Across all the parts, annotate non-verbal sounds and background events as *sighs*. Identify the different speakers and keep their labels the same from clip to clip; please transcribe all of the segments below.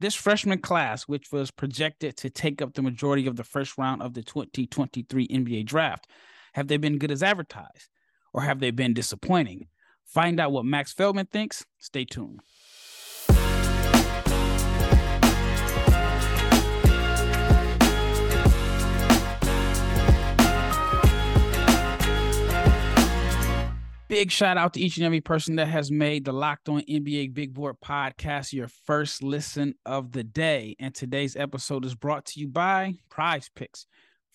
Speaker 1: This freshman class, which was projected to take up the majority of the first round of the 2023 NBA draft, have they been good as advertised or have they been disappointing? Find out what Max Feldman thinks. Stay tuned. Big shout out to each and every person that has made the Locked On NBA Big Board podcast your first listen of the day. And today's episode is brought to you by Prize Picks.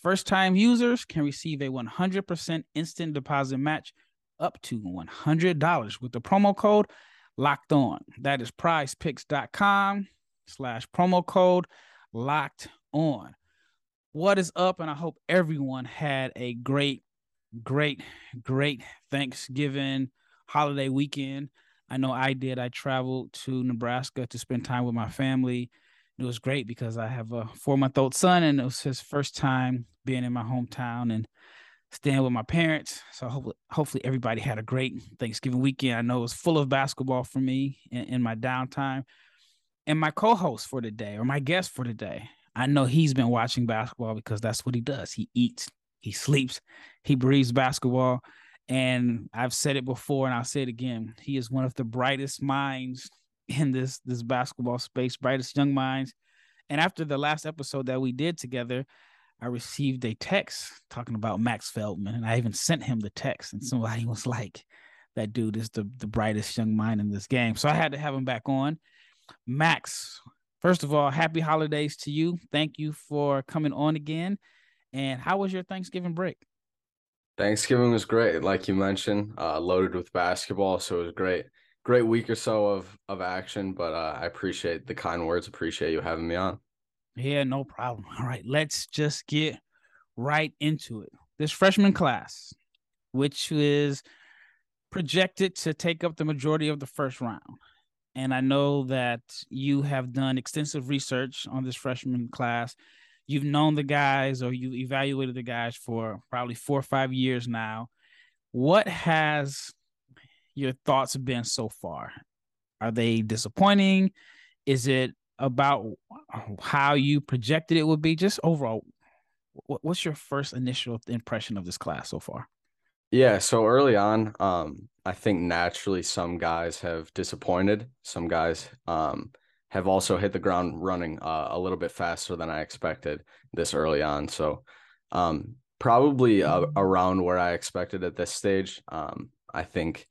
Speaker 1: First time users can receive a 100% instant deposit match up to $100 with the promo code locked on. That is prizepicks.com slash promo code locked on. What is up? And I hope everyone had a great great, great Thanksgiving holiday weekend. I know I did. I traveled to Nebraska to spend time with my family. It was great because I have a four month old son, and it was his first time being in my hometown and staying with my parents. So hopefully, hopefully everybody had a great Thanksgiving weekend. I know it was full of basketball for me in, in my downtime. And my co-host for today, or my guest for today, I know he's been watching basketball because that's what he does. He eats he sleeps, he breathes basketball. And I've said it before and I'll say it again. He is one of the brightest minds in this this basketball space, brightest young minds. And after the last episode that we did together, I received a text talking about Max Feldman, and I even sent him the text, and somebody was like, "That dude is the the brightest young mind in this game." So I had to have him back on. Max, first of all, happy holidays to you. Thank you for coming on again. And how was your Thanksgiving break?
Speaker 2: Thanksgiving was great, like you mentioned, uh, loaded with basketball, so it was great. Great week or so of of action, but uh, I appreciate the kind words. Appreciate you having me on.
Speaker 1: Yeah, no problem. *laughs* All right, let's just get right into it. This freshman class, which is projected to take up the majority of the first round. And I know that you have done extensive research on this freshman class you've known the guys or you've evaluated the guys for probably four or five years now. What has your thoughts been so far? Are they disappointing? Is it about how you projected it would be? Just overall, what's your first initial impression of this class so far?
Speaker 2: Yeah, so early on, um, I think naturally some guys have disappointed. Some guys um, have also hit the ground running uh, a little bit faster than I expected this early on. So, um, probably uh, around where I expected at this stage. Um, I think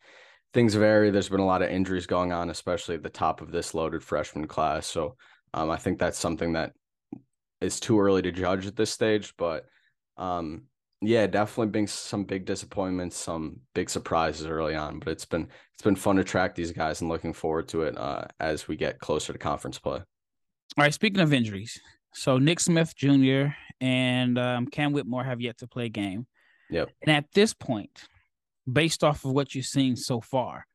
Speaker 2: things vary. There's been a lot of injuries going on, especially at the top of this loaded freshman class. So, um, I think that's something that is too early to judge at this stage. But um, yeah, definitely been some big disappointments, some big surprises early on, but it's been it's been fun to track these guys and looking forward to it uh, as we get closer to conference play. All
Speaker 1: right, speaking of injuries, so Nick Smith Jr. and um, Cam Whitmore have yet to play a game.
Speaker 2: Yep.
Speaker 1: And at this point, based off of what you've seen so far,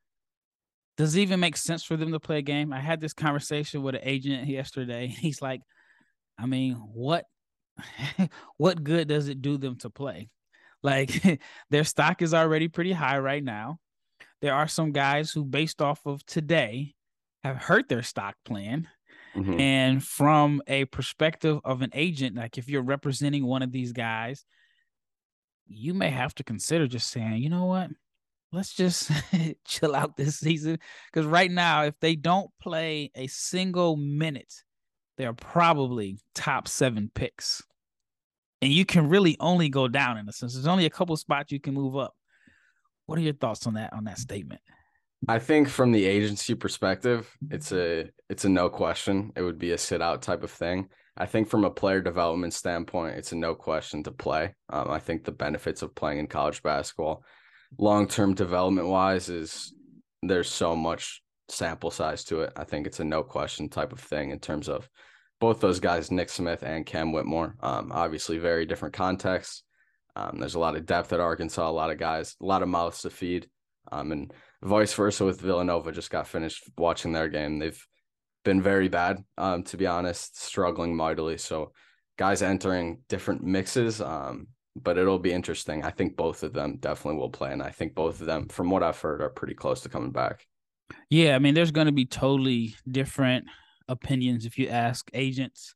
Speaker 1: does it even make sense for them to play a game? I had this conversation with an agent yesterday. *laughs* He's like, I mean, what *laughs* what good does it do them to play? Like *laughs* their stock is already pretty high right now. There are some guys who, based off of today, have hurt their stock plan. Mm-hmm. And from a perspective of an agent, like if you're representing one of these guys, you may have to consider just saying, you know what, let's just *laughs* chill out this season. Because right now, if they don't play a single minute, they're probably top seven picks and you can really only go down in a sense. There's only a couple spots you can move up. What are your thoughts on that on that statement?
Speaker 2: I think from the agency perspective, it's a it's a no question. It would be a sit out type of thing. I think from a player development standpoint, it's a no question to play. Um, I think the benefits of playing in college basketball, long term development wise, is there's so much sample size to it. I think it's a no question type of thing in terms of both those guys, Nick Smith and Cam Whitmore. Um, obviously, very different contexts. Um, there's a lot of depth at Arkansas, a lot of guys, a lot of mouths to feed. Um, and vice versa with Villanova. Just got finished watching their game. They've been very bad, um, to be honest, struggling mightily. So, guys entering different mixes. Um, but it'll be interesting. I think both of them definitely will play, and I think both of them, from what I've heard, are pretty close to coming back.
Speaker 1: Yeah, I mean, there's going to be totally different opinions if you ask agents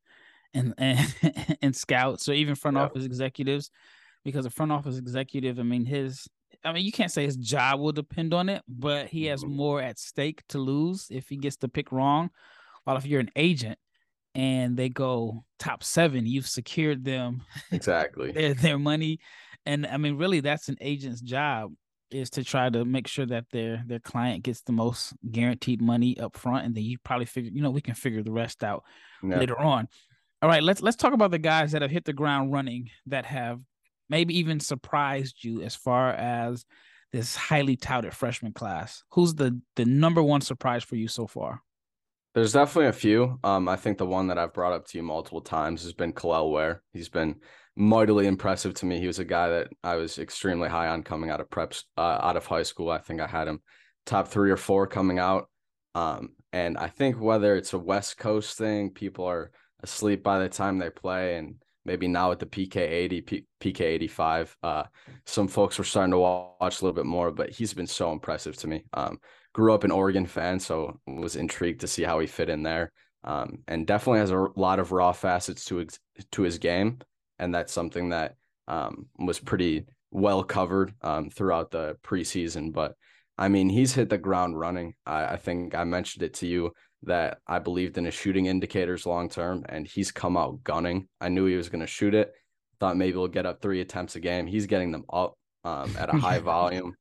Speaker 1: and and, *laughs* and scouts or even front office executives because a front office executive, I mean, his I mean, you can't say his job will depend on it, but he has
Speaker 2: Mhm.
Speaker 1: more at stake to lose if he gets to pick wrong. While if you're an agent and they go top seven, you've secured them
Speaker 2: Exactly. *laughs*
Speaker 1: their their money, and I mean, really, that's an agent's job is to try to make sure that their their client gets the most guaranteed money up front, and then you probably figure, you know, we can figure the rest out
Speaker 2: Yeah.
Speaker 1: later on. All right, let's let's talk about the guys that have hit the ground running that have maybe even surprised you as far as this highly touted freshman class. Who's the the number one surprise for you so far?
Speaker 2: There's definitely a few. Um, I think the one that I've brought up to you multiple times has been Kel'el Ware. He's been mightily impressive to me. He was a guy that I was extremely high on coming out of preps, uh, out of high school. I think I had him top three or four coming out. Um, and I think whether it's a West Coast thing, people are asleep by the time they play, and maybe now with the PK eighty, P- PK eighty five, uh, some folks were starting to watch a little bit more. But he's been so impressive to me. Um, grew up an Oregon fan, so was intrigued to see how he fit in there. Um, and definitely has a lot of raw facets to his, to his game, and that's something that um, was pretty well covered um, throughout the preseason. But I mean, he's hit the ground running. I, I think I mentioned it to you that I believed in his shooting indicators long term, and he's come out gunning. I knew he was going to shoot it. Thought maybe we'll get up three attempts a game. He's getting them up um, at a high *laughs* volume,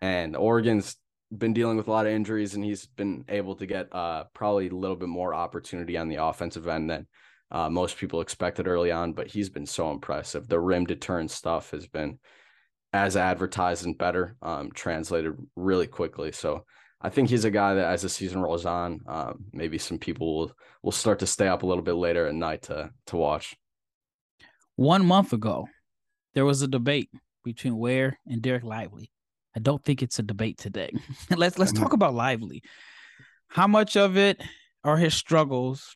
Speaker 2: and Oregon's been dealing with a lot of injuries, and he's been able to get uh, probably a little bit more opportunity on the offensive end than uh, most people expected early on. But he's been so impressive. The rim to turn stuff has been as advertised and better, um, translated really quickly. So I think he's a guy that as the season rolls on, um, maybe some people will will start to stay up a little bit later at night to to watch.
Speaker 1: One month ago, there was a debate between Ware and Dereck Lively. I don't think it's a debate today. *laughs* let's let's
Speaker 2: Mhm.
Speaker 1: talk about Lively. How much of it are his struggles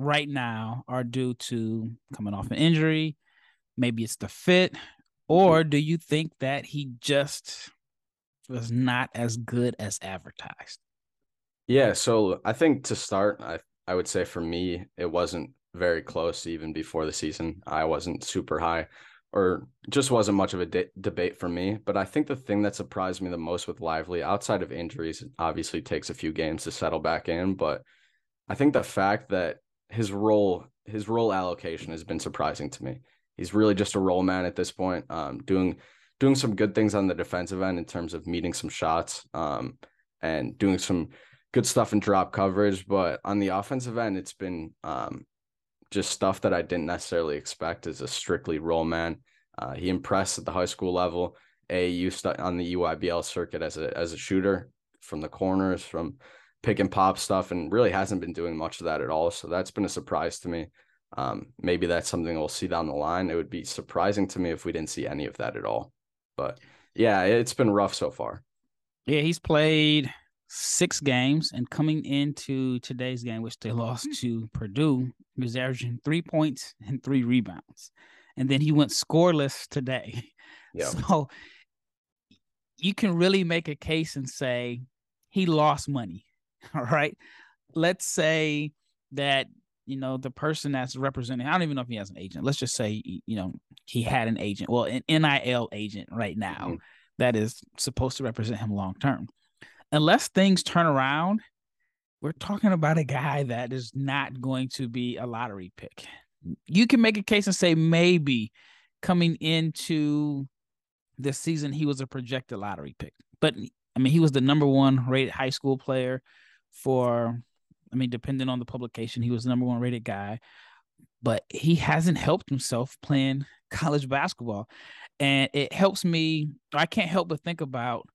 Speaker 1: right now are due to coming off an injury? Maybe it's the fit, or do you think that he just was not as good as advertised?
Speaker 2: Yeah, so I think to start, I I would say for me, it wasn't very close even before the season. I wasn't super high or just wasn't much of a de- debate for me. But I think the thing that surprised me the most with Lively, outside of injuries, obviously takes a few games to settle back in. But I think the fact that his role, his role allocation has been surprising to me. He's really just a roll man at this point, um, doing doing some good things on the defensive end in terms of meeting some shots um, and doing some good stuff in drop coverage. But on the offensive end, it's been um, just stuff that I didn't necessarily expect as a strictly roll man. Uh, he impressed at the high school level. AAU stu- on the EYBL circuit as a as a shooter from the corners, from pick and pop stuff, and really hasn't been doing much of that at all. So that's been a surprise to me. Um, maybe that's something we'll see down the line. It would be surprising to me if we didn't see any of that at all. But yeah, it's been rough so far.
Speaker 1: Yeah, he's played six games, and coming into today's game, which they lost to Purdue, he was averaging three points and three rebounds. And then he went scoreless today. *laughs*
Speaker 2: Yeah.
Speaker 1: So you can really make a case and say he lost money. *laughs* All right. Let's say that, you know, the person that's representing, I don't even know if he has an agent. Let's just say, you know, he had an agent, well, an NIL agent right now
Speaker 2: Mhm.
Speaker 1: that is supposed to represent him long term. Unless things turn around, we're talking about a guy that is not going to be a lottery pick. You can make a case and say maybe coming into this season he was a projected lottery pick. But I mean, he was the number one rated high school player for I mean, depending on the publication, he was the number one rated guy. But he hasn't helped himself playing college basketball. And it helps me, I can't help but think about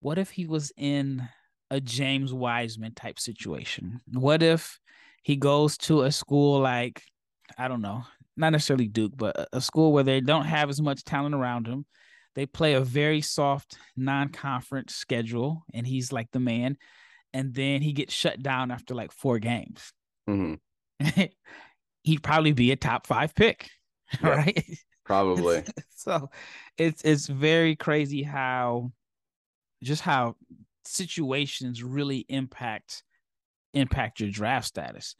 Speaker 1: what if he was in a James Wiseman type situation? What if he goes to a school like, I don't know, not necessarily Duke, but a- school where they don't have as much talent around him. They play a very soft non conference schedule, and he's like the man. And then he gets shut down after like four games.
Speaker 2: Mhm. *laughs*
Speaker 1: He'd probably be a top five pick, *laughs*
Speaker 2: Yeah.
Speaker 1: right?
Speaker 2: Probably. *laughs*
Speaker 1: so it's it's very crazy how just how situations really impact impact your draft status.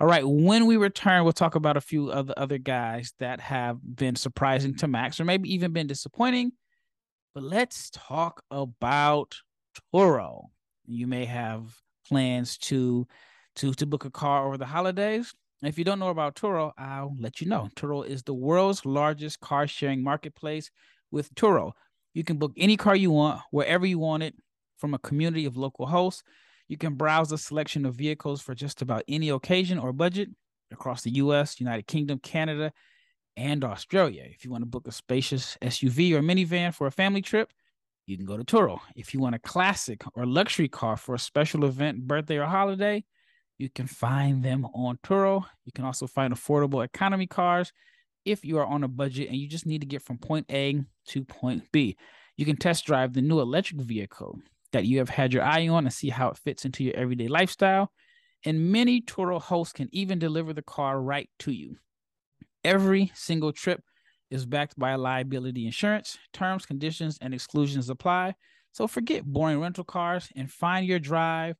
Speaker 1: All right, when we return, we'll talk about a few other other guys that have been surprising to Max or maybe even been disappointing. But let's talk about Turo. You may have plans to to to book a car over the holidays. If you don't know about Turo, I'll let you know. Turo is the world's largest car sharing marketplace. With Turo, you can book any car you want, wherever you want it, from a community of local hosts. You can browse a selection of vehicles for just about any occasion or budget across the US, United Kingdom, Canada, and Australia. If you want to book a spacious SUV or minivan for a family trip, you can go to Turo. If you want a classic or luxury car for a special event, birthday, or holiday, you can find them on Turo. You can also find affordable economy cars if you are on a budget and you just need to get from point A to point B. You can test drive the new electric vehicle that you have had your eye on and see how it fits into your everyday lifestyle. And many Turo hosts can even deliver the car right to you. Every single trip is backed by liability insurance. Terms, conditions, and exclusions apply. So forget boring rental cars and find your drive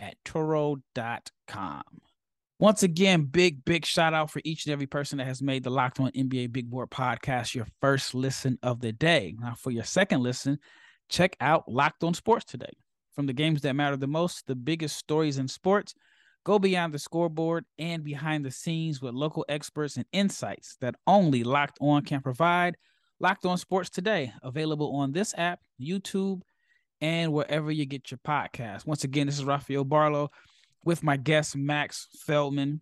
Speaker 1: at Turo.com. Once again, big, big shout out for each and every person that has made the Locked On NBA Big Board podcast your first listen of the day. Now, for your second listen, check out Locked On Sports today. From the games that matter the most, the biggest stories in sports, go beyond the scoreboard and behind the scenes with local experts and insights that only Locked On can provide. Locked On Sports today, available on this app, YouTube, and wherever you get your podcast. Once again, this is Rafael Barlowe with my guest, Max Feldman,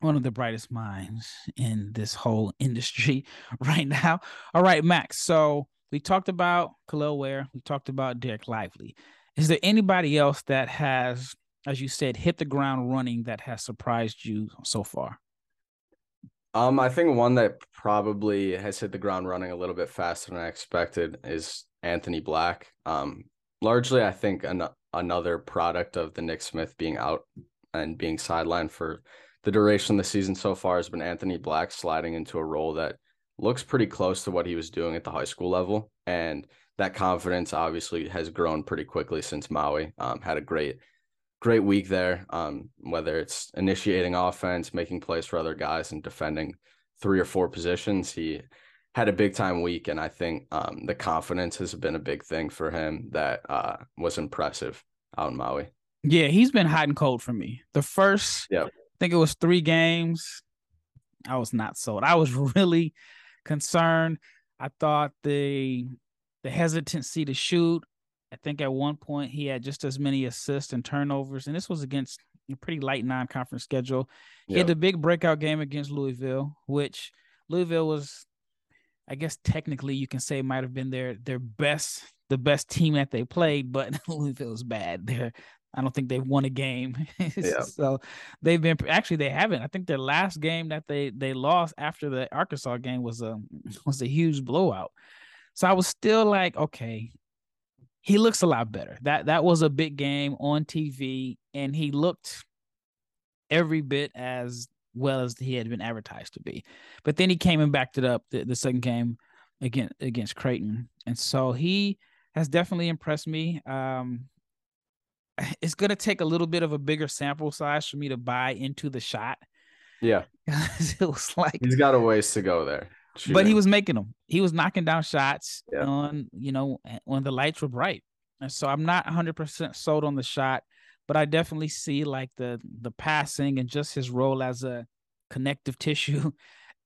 Speaker 1: one of the brightest minds in this whole industry *laughs* right now. All right, Max. So we talked about Kel'el Ware. We talked about Dereck Lively. Is there anybody else that has, as you said, hit the ground running that has surprised you so far?
Speaker 2: Um, I think one that probably has hit the ground running a little bit faster than I expected is Anthony Black. Um, largely, I think an- another product of the Nick Smith being out and being sidelined for the duration of the season so far has been Anthony Black sliding into a role that looks pretty close to what he was doing at the high school level. And that confidence obviously has grown pretty quickly since Maui. Um, had a great, great week there. Um, whether it's initiating offense, making plays for other guys, and defending three or four positions, he had a big time week. And I think um, the confidence has been a big thing for him that uh, was impressive out in Maui.
Speaker 1: Yeah, he's been hot and cold for me. The first,
Speaker 2: yeah, I
Speaker 1: think it was three games. I was not sold. I was *laughs* really concerned. I thought the the hesitancy to shoot. I think at one point he had just as many assists and turnovers, and this was against a pretty light non-conference schedule. He had the big breakout game against Louisville, which Louisville was, I guess technically you can say might have been their their best the best team that they played, but *laughs* Louisville is bad. They're I don't think they've won a game. *laughs* yeah. so they've been actually they haven't. I think their last game that they they lost after the Arkansas game was um, a *laughs* was a huge blowout. So I was still like, okay, he looks a lot better. That that was a big game on TV, and he looked every bit as well as he had been advertised to be. But then he came and backed it up the, the second game against against Creighton, and so he has definitely impressed me. Um, *sighs* it's gonna take a little bit of a bigger sample size for me to buy into the shot.
Speaker 2: Yeah, *laughs*
Speaker 1: it was like
Speaker 2: he's got a ways to go there.
Speaker 1: Shooting. But he was making them. He was knocking down shots yeah. on you know when the lights were bright, and so I'm not 100 percent sold on the shot, but I definitely see like the the passing and just his role as a connective *laughs* tissue,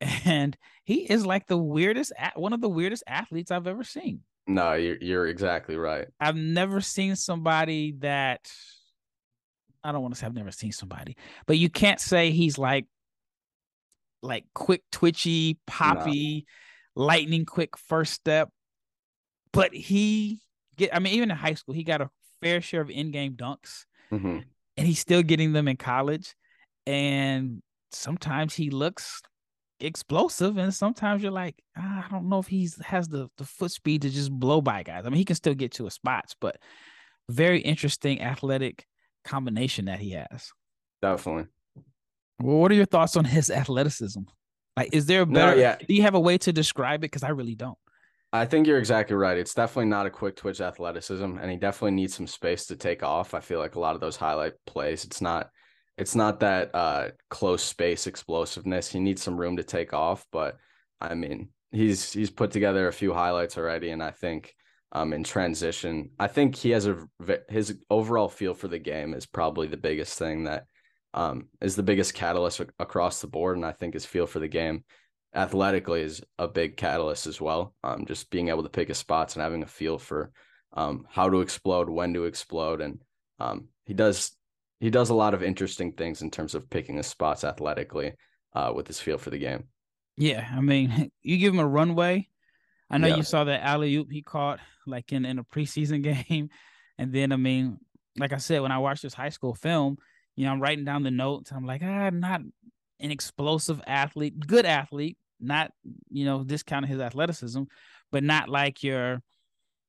Speaker 1: and he is like the weirdest one of the weirdest athletes I've ever seen.
Speaker 2: No, you're you're exactly right.
Speaker 1: I've never seen somebody that I don't want to say I've never seen somebody, but you can't say he's like like quick twitchy, poppy, no. lightning quick first step. But he get I mean, even in high school, he got a fair share of in-game dunks. Mm-hmm. And he's still getting them in college. And sometimes he looks explosive, and sometimes you're like, ah, I don't know if he's has the the foot speed to just blow by guys. I mean, he can still get to his spots, but very interesting athletic combination that he has.
Speaker 2: Definitely.
Speaker 1: Well, what are your thoughts on his athleticism? Like, is there a better? No, yeah. Do you have a way to describe it? Because I really don't.
Speaker 2: I think you're exactly right. It's definitely not a quick twitch athleticism, and he definitely needs some space to take off. I feel like a lot of those highlight plays, it's not it's not that uh close space explosiveness. He needs some room to take off, but I mean, he's he's put together a few highlights already, and I think um in transition, I think he has a his overall feel for the game is probably the biggest thing that um is the biggest catalyst across the board, and I think his feel for the game athletically is a big catalyst as well. Um, just being able to pick his spots and having a feel for um, how to explode, when to explode, and um, he does he does a lot of interesting things in terms of picking his spots athletically uh, with his feel for the game.
Speaker 1: Yeah, I mean, *laughs* you give him a runway. I know yeah. you saw that alley oop he caught like in in a preseason *laughs* game, and then I mean, like I said, when I watched this high school film, you know, I'm writing down the notes. I'm like, ah, not an explosive athlete, good athlete, not you know discounting his athleticism, but not like your,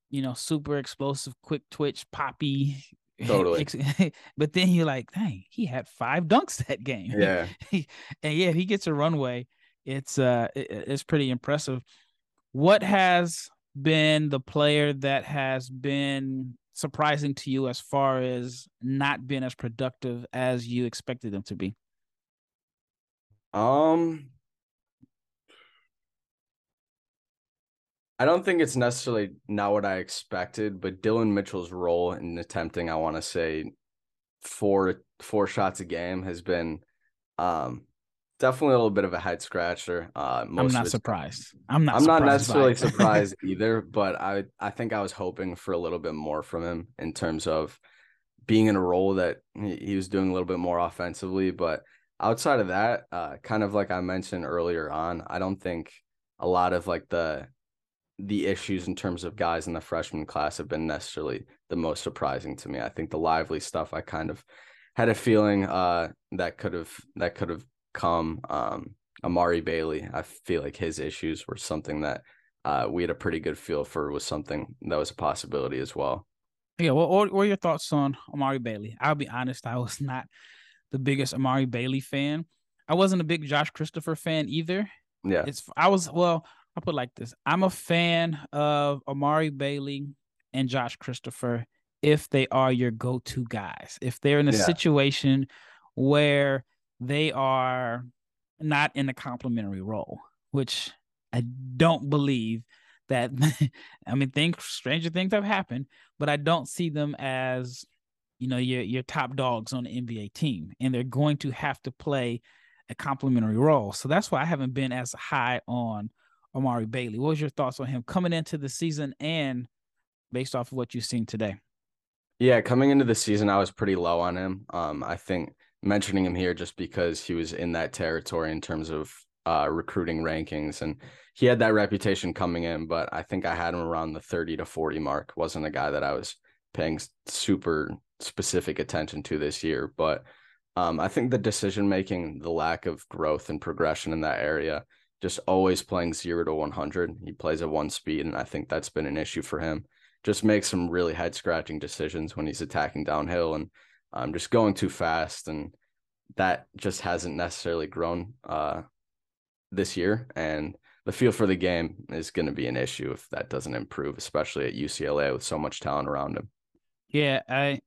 Speaker 1: you know, super explosive, quick twitch, poppy. *laughs*
Speaker 2: Totally. *laughs*
Speaker 1: but then you're like, dang, he had five dunks that game. *laughs*
Speaker 2: Yeah.
Speaker 1: and yeah, if he gets a runway, it's uh, it, it's pretty impressive. What has been the player that has been surprising to you as far as not being as productive as you expected them to be?
Speaker 2: Um, I don't think it's necessarily not what I expected, but Dillon Mitchell's role in attempting, I want to say, four four shots a game has been um definitely a little bit of a head scratcher. Uh,
Speaker 1: I'm not surprised. I'm not.
Speaker 2: I'm not necessarily surprised *laughs* either, but I I think I was hoping for a little bit more from him in terms of being in a role that he, he was doing a little bit more offensively. But outside of that, uh, kind of like I mentioned earlier on, I don't think a lot of like the the issues in terms of guys in the freshman class have been necessarily the most surprising to me. I think the lively stuff I kind of had a feeling uh that could have that could have come um Amari Bailey. I feel like his issues were something that uh we had a pretty good feel for was something that was a possibility as well.
Speaker 1: Yeah, well what, were your thoughts on Amari Bailey? I'll be honest, I was *laughs* not the biggest Amari Bailey fan. I wasn't a big Josh Christopher fan either.
Speaker 2: Yeah.
Speaker 1: It's I was well, I'll put like this. I'm a fan of Amari Bailey and Josh Christopher if they are your go-to guys. If they're in a yeah. situation where they are not in a complementary role, which I don't believe that *laughs* I mean things stranger things have happened, but I don't see them as you know your your top dogs on the NBA team and they're going to have to play a complementary role. So that's why I haven't been as high on Amari Bailey. What was your thoughts on him coming into the season and based off of what you've seen today?
Speaker 2: Yeah, coming into the season, I was pretty low on him. Um, I think mentioning him here just because he was in that territory in terms of uh, recruiting rankings and he had that reputation coming in, but I think I had him around the 30 to 40 mark. Wasn't a guy that I was paying super specific attention to this year, but um, I think the decision making, the lack of growth and progression in that area just always playing zero to 100. He plays at one speed, and I think that's been an issue for him. Just makes some really head scratching decisions when he's attacking downhill and um, just going too fast. And that just hasn't necessarily grown uh, this year. And the feel for the game is going to be an issue if that doesn't improve, especially at UCLA with so much talent around him.
Speaker 1: Yeah, I.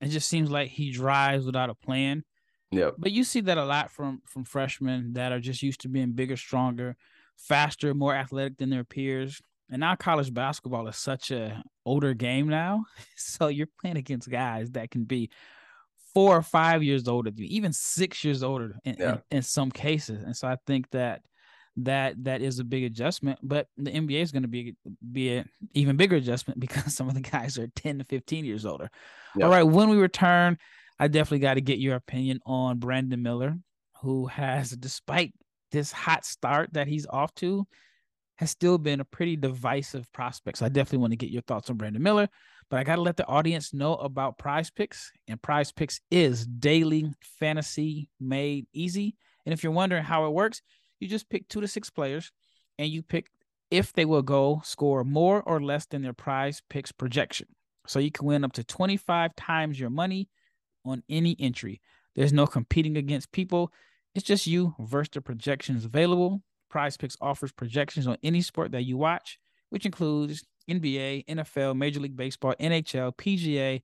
Speaker 1: It just seems like he drives without a plan.
Speaker 2: Yeah.
Speaker 1: But you see that a lot from from freshmen that are just used to being bigger, stronger, faster, more athletic than their peers. And now college basketball is such a older game now. *laughs* So you're playing against guys that can be four or five years older than you, even six years older in, yeah. in, in some cases. And so I think that that that is a big adjustment. But the NBA is going to be be an even bigger adjustment *laughs* because some of the guys are 10 to 15 years older. All right, when we return, I definitely got to get your opinion on Brandon Miller, who has, despite this hot start that he's off to, has still been a pretty divisive prospect. So I definitely want to get your thoughts on Brandon Miller. But I got to let the audience know about Prize Picks. And Prize Picks is daily fantasy made easy. And if you're wondering how it works, you just pick two to six players and you pick if they will go score more or less than their prize picks projection. So you can win up to 25 times your money on any entry. There's no competing against people. It's just you versus the projections available. Prize Picks offers projections on any sport that you watch. which includes NBA, NFL, Major League Baseball, NHL, PGA,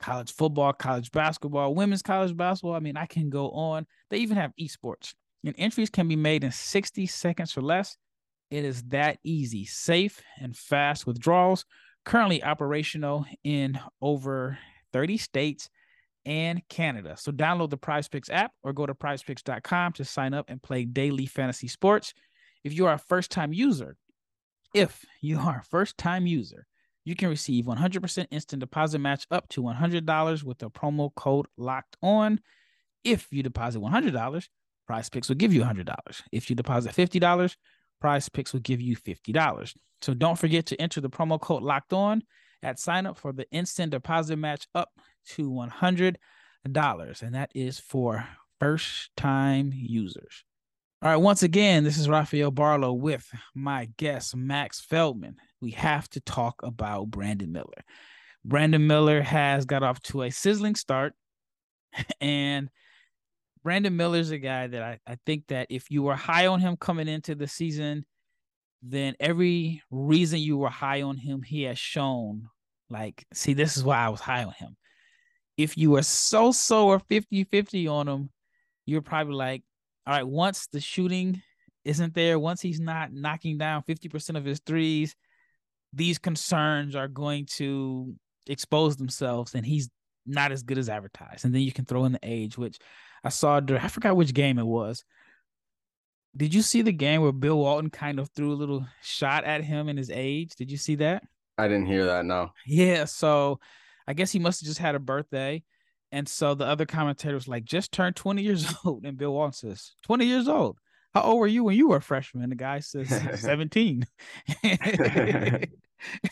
Speaker 1: college football, college basketball, women's college basketball. I mean, I can go on. They even have esports. And entries can be made in 60 seconds or less. It is that easy, safe, and fast withdrawals. Currently operational in over 30 states and Canada. So download the Prize Picks app or go to prizepicks.com to sign up and play daily fantasy sports. If you are a first time user, if you are a first time user, you can receive 100% instant deposit match up to $100 with the promo code locked on. If you deposit $100, Prize Picks will give you $100. If you deposit $50, Prize Picks will give you $50. So don't forget to enter the promo code locked on at sign up for the instant deposit match up to $100. And that is for first time users. All right, once again, this is Rafael Barlowe with my guest, Max Feldman. We have to talk about Brandon Miller. Brandon Miller has got off to a sizzling start. *laughs* And Brandon Miller's a guy that I, I think that if you were high on him coming into the season, then every reason you were high on him, he has shown like, see, this is why I was high on him. If you were so so or 50 50 on him, you're probably like, all right, once the shooting isn't there, once he's not knocking down 50% of his threes, these concerns are going to expose themselves and he's not as good as advertised. And then you can throw in the age, which I saw, I forgot which game it was. Did you see the game where Bill Walton kind of threw a little shot at him in his age? Did you see that?
Speaker 2: I didn't hear that. No.
Speaker 1: Yeah. So I guess he must have just had a birthday. And so the other commentator was like, just turned 20 years *laughs* old. And Bill Walton says, 20 years old. How old were you when you were a freshman? The guy says *laughs* 17. *laughs*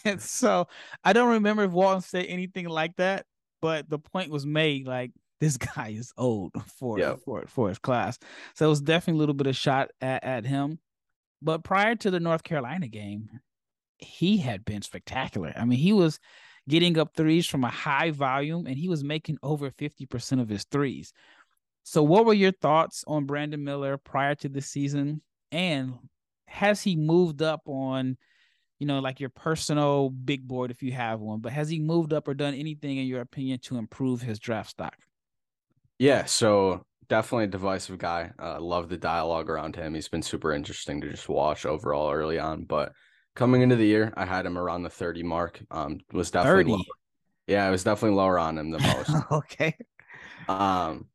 Speaker 1: and so I don't remember if Walton said anything like that, but the point was made like this guy is old for yep. for for his class. So it was definitely a little bit of shot at, at him. But prior to the North Carolina game, he had been spectacular. I mean, he was getting up threes from a high volume and he was making over 50% of his threes. So, what were your thoughts on Brandon Miller prior to this season? And has he moved up on, you know, like your personal big board if you have one, but has he moved up or done anything, in your opinion, to improve his draft stock?
Speaker 2: Yeah. So, definitely a divisive guy. Uh, love the dialogue around him. He's been super interesting to just watch overall early on. But coming into the year, I had him around the 30 mark. Um, was definitely 30. Yeah, I was definitely lower on him the *laughs* most.
Speaker 1: okay.
Speaker 2: Um,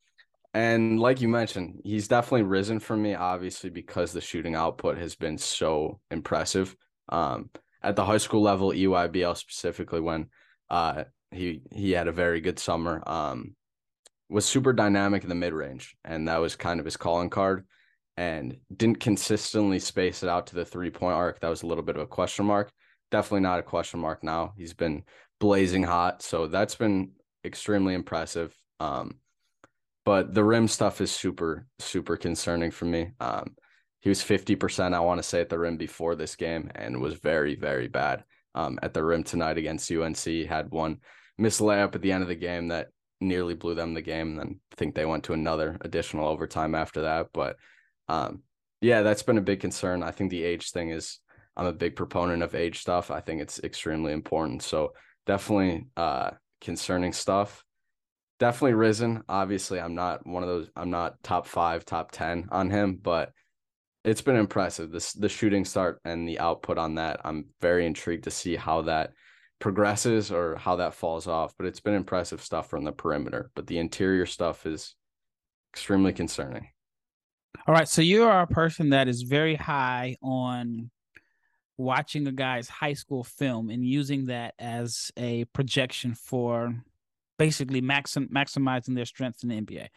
Speaker 2: and like you mentioned, he's definitely risen for me, obviously, because the shooting output has been so impressive. Um, at the high school level, EYBL specifically, when uh he he had a very good summer. Um, was super dynamic in the mid range, and that was kind of his calling card and didn't consistently space it out to the three point arc. That was a little bit of a question mark. Definitely not a question mark now. He's been blazing hot. So that's been extremely impressive. Um, but the rim stuff is super, super concerning for me. Um, he was 50%, I want to say, at the rim before this game and was very, very bad um, at the rim tonight against UNC. Had one miss layup at the end of the game that nearly blew them the game. And then I think they went to another additional overtime after that. But um, yeah, that's been a big concern. I think the age thing is I'm a big proponent of age stuff. I think it's extremely important. So definitely uh concerning stuff. Definitely risen. Obviously, I'm not one of those I'm not top 5, top 10 on him, but it's been impressive. This the shooting start and the output on that. I'm very intrigued to see how that progresses or how that falls off, but it's been impressive stuff from the perimeter, but the interior stuff is extremely concerning.
Speaker 1: All right. So you are a person that is very high on watching a guy's high school film and using that as a projection for basically maxim, maximizing their strengths in the NBA.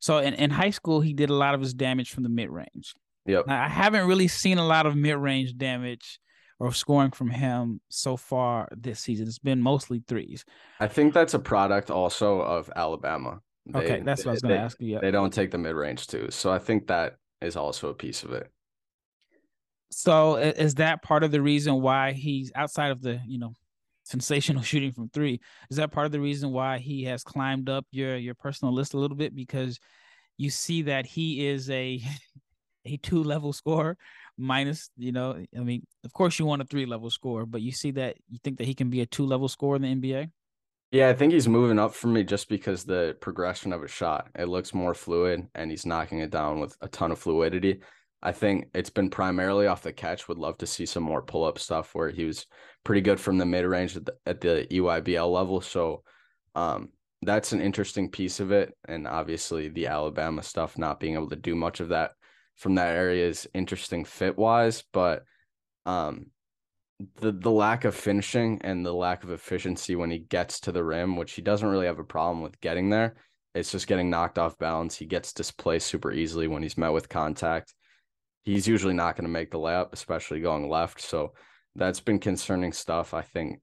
Speaker 1: So in, in high school, he did a lot of his damage from the mid range.
Speaker 2: Yep.
Speaker 1: Now, I haven't really seen a lot of mid range damage or scoring from him so far this season. It's been mostly threes.
Speaker 2: I think that's a product also of Alabama.
Speaker 1: They, okay, that's what I was going to ask you.
Speaker 2: They don't take the mid range too, so I think that is also a piece of it.
Speaker 1: So is that part of the reason why he's outside of the you know sensational *laughs* shooting from three? Is that part of the reason why he has climbed up your your personal list a little bit because you see that he is a *laughs* a two level scorer minus, you know, I mean, of course you want a three level score, but you see that you think that he can be a two level score in the NBA?
Speaker 2: Yeah, I think he's moving up for me just because the progression of a shot. It looks more fluid and he's knocking it down with a ton of fluidity. I think it's been primarily off the catch. Would love to see some more pull up stuff where he was pretty good from the mid range at the, at the EYBL level. So um, that's an interesting piece of it. And obviously, the Alabama stuff, not being able to do much of that from that area is interesting fit wise. But um, the the lack of finishing and the lack of efficiency when he gets to the rim, which he doesn't really have a problem with getting there. It's just getting knocked off balance. He gets displaced super easily when he's met with contact. He's usually not going to make the layup, especially going left. So that's been concerning stuff. I think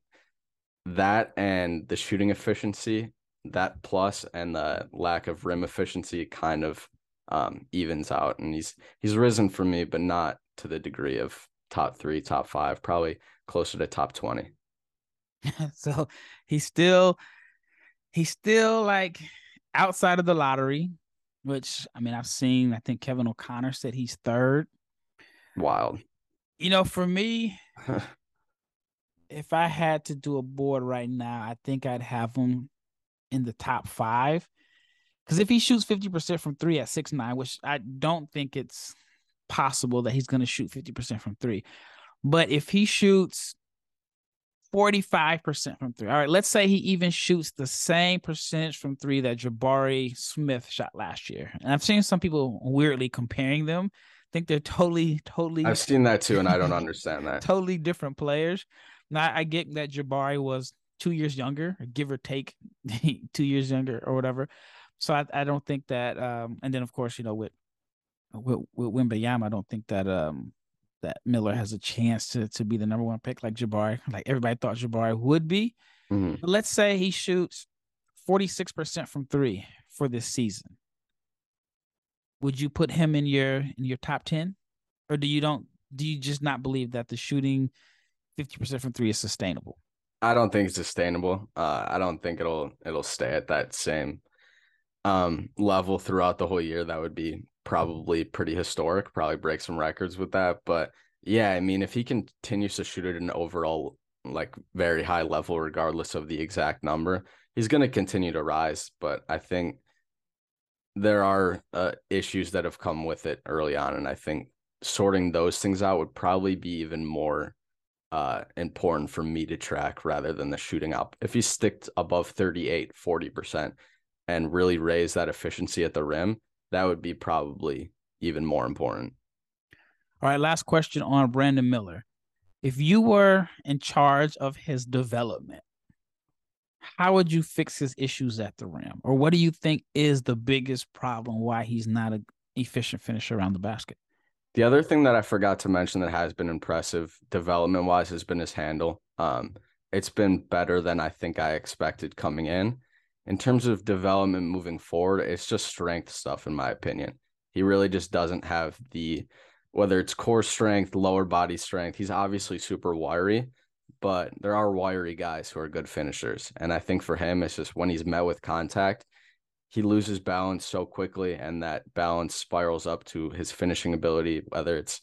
Speaker 2: that and the shooting efficiency, that plus and the lack of rim efficiency kind of um, evens out. And he's he's risen for me, but not to the degree of top three, top five, probably closer to top 20. *laughs*
Speaker 1: so he's still he's still like outside of the lottery, which I mean I've seen, I think Kevin O'Connor said he's third.
Speaker 2: Wild.
Speaker 1: You know, for me, *laughs* if I had to do a board right now, I think I'd have him in the top five. Because if he shoots 50% from three at six nine, which I don't think it's possible that he's going to shoot 50% from three. But if he shoots 45% from three, all right, let's say he even shoots the same percentage from three that Jabari Smith shot last year. And I've seen some people weirdly comparing them. I think they're totally, totally.
Speaker 2: I've seen that too, and I don't understand that. *laughs*
Speaker 1: totally different players. Now, I get that Jabari was two years younger, give or take *laughs* two years younger or whatever. So I, I don't think that. Um, and then of course, you know, with with, with Wembanyama, I don't think that um that Miller has a chance to to be the number one pick like Jabari, like everybody thought Jabari would be. Mm-hmm. But let's say he shoots 46% from three for this season. Would you put him in your in your top 10? Or do you don't do you just not believe that the shooting 50% from three is sustainable?
Speaker 2: I don't think it's sustainable. Uh, I don't think it'll it'll stay at that same um, level throughout the whole year. That would be probably pretty historic, probably break some records with that. But yeah, I mean, if he continues to shoot at an overall like very high level, regardless of the exact number, he's going to continue to rise. But I think there are uh, issues that have come with it early on, and I think sorting those things out would probably be even more uh, important for me to track rather than the shooting up. If he sticked above 38, 40% and really raise that efficiency at the rim, that would be probably even more important.
Speaker 1: All right, last question on Brandon Miller. If you were in charge of his development, how would you fix his issues at the rim? Or what do you think is the biggest problem why he's not an efficient finisher around the basket?
Speaker 2: The other thing that I forgot to mention that has been impressive development wise has been his handle. Um, it's been better than I think I expected coming in in terms of development moving forward, it's just strength stuff, in my opinion. He really just doesn't have the, whether it's core strength, lower body strength. He's obviously super wiry, but there are wiry guys who are good finishers. And I think for him, it's just when he's met with contact, he loses balance so quickly, and that balance spirals up to his finishing ability, whether it's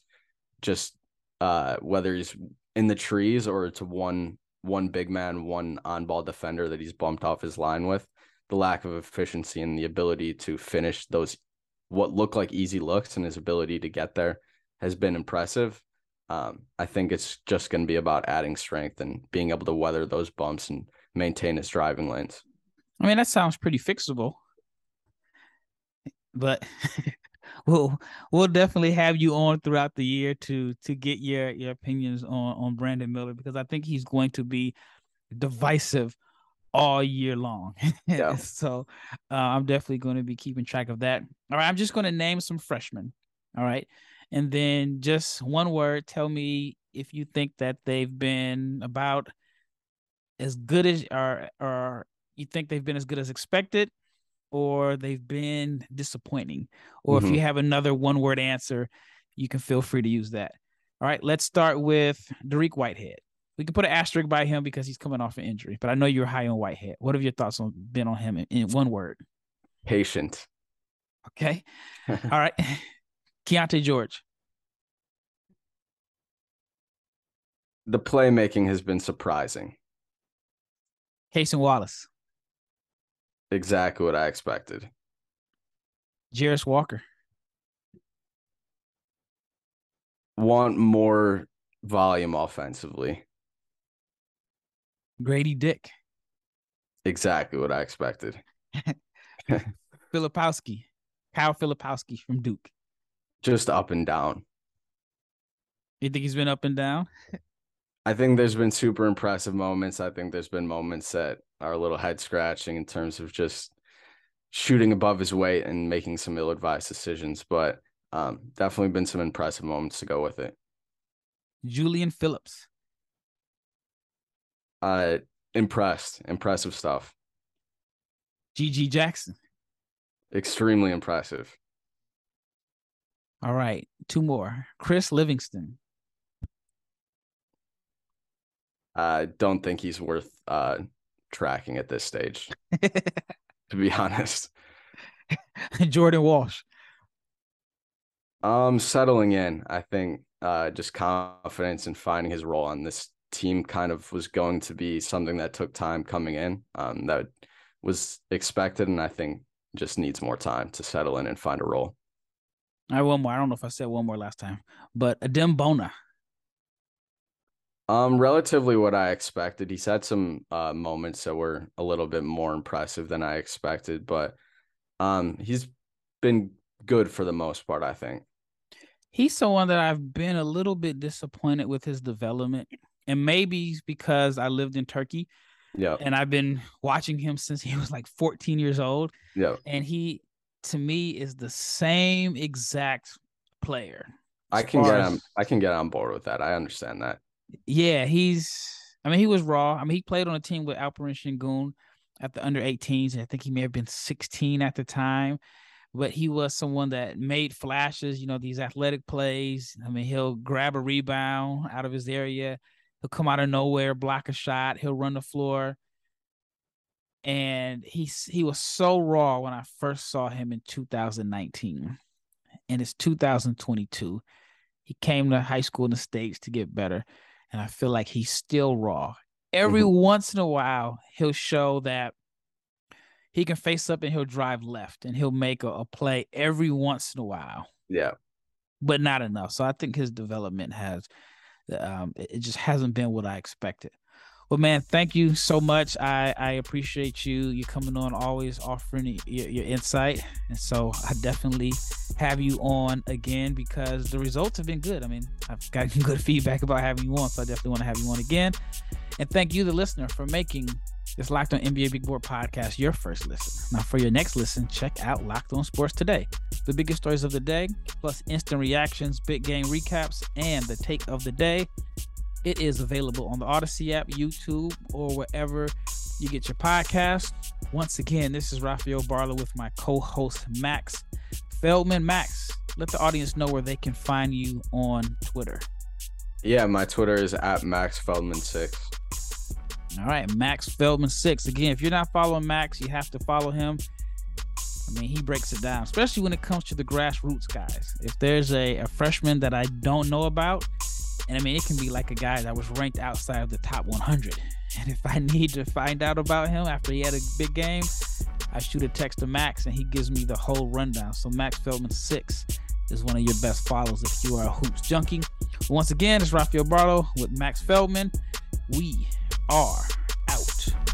Speaker 2: just uh, whether he's in the trees or it's one one big man, one on ball defender that he's bumped off his line with the lack of efficiency and the ability to finish those what look like easy looks and his ability to get there has been impressive. Um, I think it's just going to be about adding strength and being able to weather those bumps and maintain his driving lanes.
Speaker 1: I mean, that sounds pretty fixable, but *laughs* we'll we'll definitely have you on throughout the year to to get your your opinions on on Brandon Miller because I think he's going to be divisive all year long. Yeah. *laughs* so uh, I'm definitely going to be keeping track of that. All right, I'm just going to name some freshmen. All right. And then just one word, tell me if you think that they've been about as good as or or you think they've been as good as expected or they've been disappointing. Or mm-hmm. if you have another one word answer, you can feel free to use that. All right, let's start with Dariq Whitehead we can put an asterisk by him because he's coming off an injury. But I know you're high on Whitehead. What have your thoughts on been on him in, in one word?
Speaker 2: Patient.
Speaker 1: Okay. *laughs* All right. Keyonte George.
Speaker 2: The playmaking has been surprising.
Speaker 1: Cason Wallace.
Speaker 2: Exactly what I expected.
Speaker 1: Jarace Walker.
Speaker 2: Want more volume offensively.
Speaker 1: Grady Dick.
Speaker 2: Exactly what I expected. *laughs*
Speaker 1: Filipowski. Kyle Filipowski from Duke.
Speaker 2: Just up and down.
Speaker 1: You think he's been up and down? *laughs*
Speaker 2: I think there's been super impressive moments. I think there's been moments that are a little head scratching in terms of just shooting above his weight and making some ill advised decisions. But um, definitely been some impressive moments to go with it.
Speaker 1: Julian Phillips.
Speaker 2: Uh, impressed. Impressive stuff.
Speaker 1: GG Jackson.
Speaker 2: Extremely impressive.
Speaker 1: All right, two more. Chris Livingston.
Speaker 2: I don't think he's worth uh tracking at this stage. *laughs* to be honest. *laughs*
Speaker 1: Jordan Walsh.
Speaker 2: Um, settling in. I think uh just confidence in finding his role on this team kind of was going to be something that took time coming in. Um, that was expected, and I think just needs more time to settle in and find a role.
Speaker 1: I have one more. I don't know if I said one more last time, but Adem Bona.
Speaker 2: Um, relatively what I expected. He's had some uh moments that were a little bit more impressive than I expected, but um he's been good for the most part, I think.
Speaker 1: He's someone that I've been a little bit disappointed with his development. And maybe because I lived in Turkey.
Speaker 2: Yeah.
Speaker 1: And I've been watching him since he was like 14 years old.
Speaker 2: Yeah.
Speaker 1: And he to me is the same exact player.
Speaker 2: I can get on I can get on board with that. I understand that.
Speaker 1: Yeah, he's. I mean, he was raw. I mean, he played on a team with Alperen Sengun at the under 18s. and I think he may have been 16 at the time, but he was someone that made flashes. You know, these athletic plays. I mean, he'll grab a rebound out of his area. He'll come out of nowhere, block a shot. He'll run the floor. And he's he was so raw when I first saw him in 2019, and it's 2022. He came to high school in the states to get better and I feel like he's still raw. Every mm-hmm. once in a while, he'll show that he can face up and he'll drive left and he'll make a, a play every once in a while.
Speaker 2: Yeah.
Speaker 1: But not enough. So I think his development has um it just hasn't been what I expected. Well, man, thank you so much. I I appreciate you you coming on, always offering your, your insight, and so I definitely have you on again because the results have been good. I mean, I've gotten *laughs* good feedback about having you on, so I definitely want to have you on again. And thank you, the listener, for making this Locked On NBA Big Board podcast your first listen. Now, for your next listen, check out Locked On Sports Today, the biggest stories of the day, plus instant reactions, big game recaps, and the take of the day. It is available on the Odyssey app, YouTube, or wherever you get your podcast. Once again, this is Rafael Barlowe with my co-host Max Feldman. Max, let the audience know where they can find you on Twitter.
Speaker 2: Yeah, my Twitter is at Max Feldman six.
Speaker 1: All right, Max Feldman six. Again, if you're not following Max, you have to follow him. I mean, he breaks it down, especially when it comes to the grassroots guys. If there's a, a freshman that I don't know about, and I mean, it can be like a guy that was ranked outside of the top 100. And if I *laughs* need to find out about him after he had a big game, I shoot a text to Max and he gives me the whole rundown. So Max Feldman 6 is one of your best follows if you are a hoops junkie. Once again, it's Rafael Barlowe with Max Feldman. We are out.